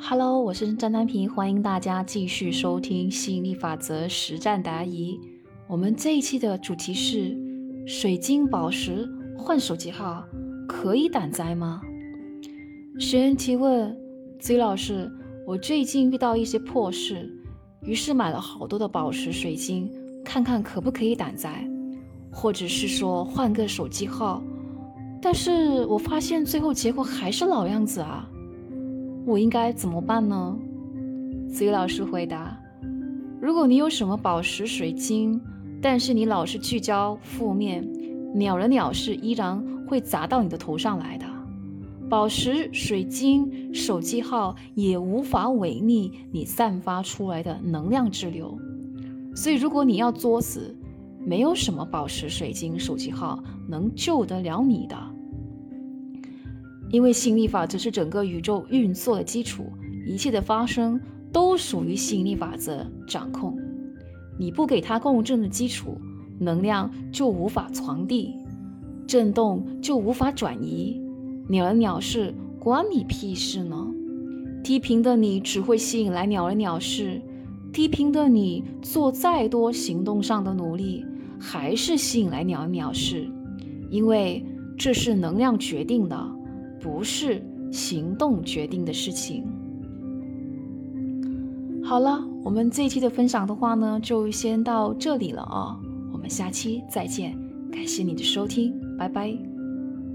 Hello，我是张丹平，欢迎大家继续收听吸引力法则实战答疑。我们这一期的主题是：水晶宝石换手机号可以挡灾吗？学员提问：子宇老师，我最近遇到一些破事，于是买了好多的宝石水晶，看看可不可以挡灾，或者是说换个手机号，但是我发现最后结果还是老样子啊。我应该怎么办呢？子宇老师回答：如果你有什么宝石水晶，但是你老是聚焦负面，鸟人鸟事依然会砸到你的头上来的。宝石水晶手机号也无法违逆你散发出来的能量之流。所以，如果你要作死，没有什么宝石水晶手机号能救得了你的。因为吸引力法则是整个宇宙运作的基础，一切的发生都属于吸引力法则掌控。你不给它共振的基础，能量就无法传递，震动就无法转移。鸟人鸟事关你屁事呢？低频的你只会吸引来鸟人鸟事，低频的你做再多行动上的努力，还是吸引来鸟人鸟事，因为这是能量决定的。不是行动决定的事情。好了，我们这一期的分享的话呢，就先到这里了啊，我们下期再见，感谢你的收听，拜拜。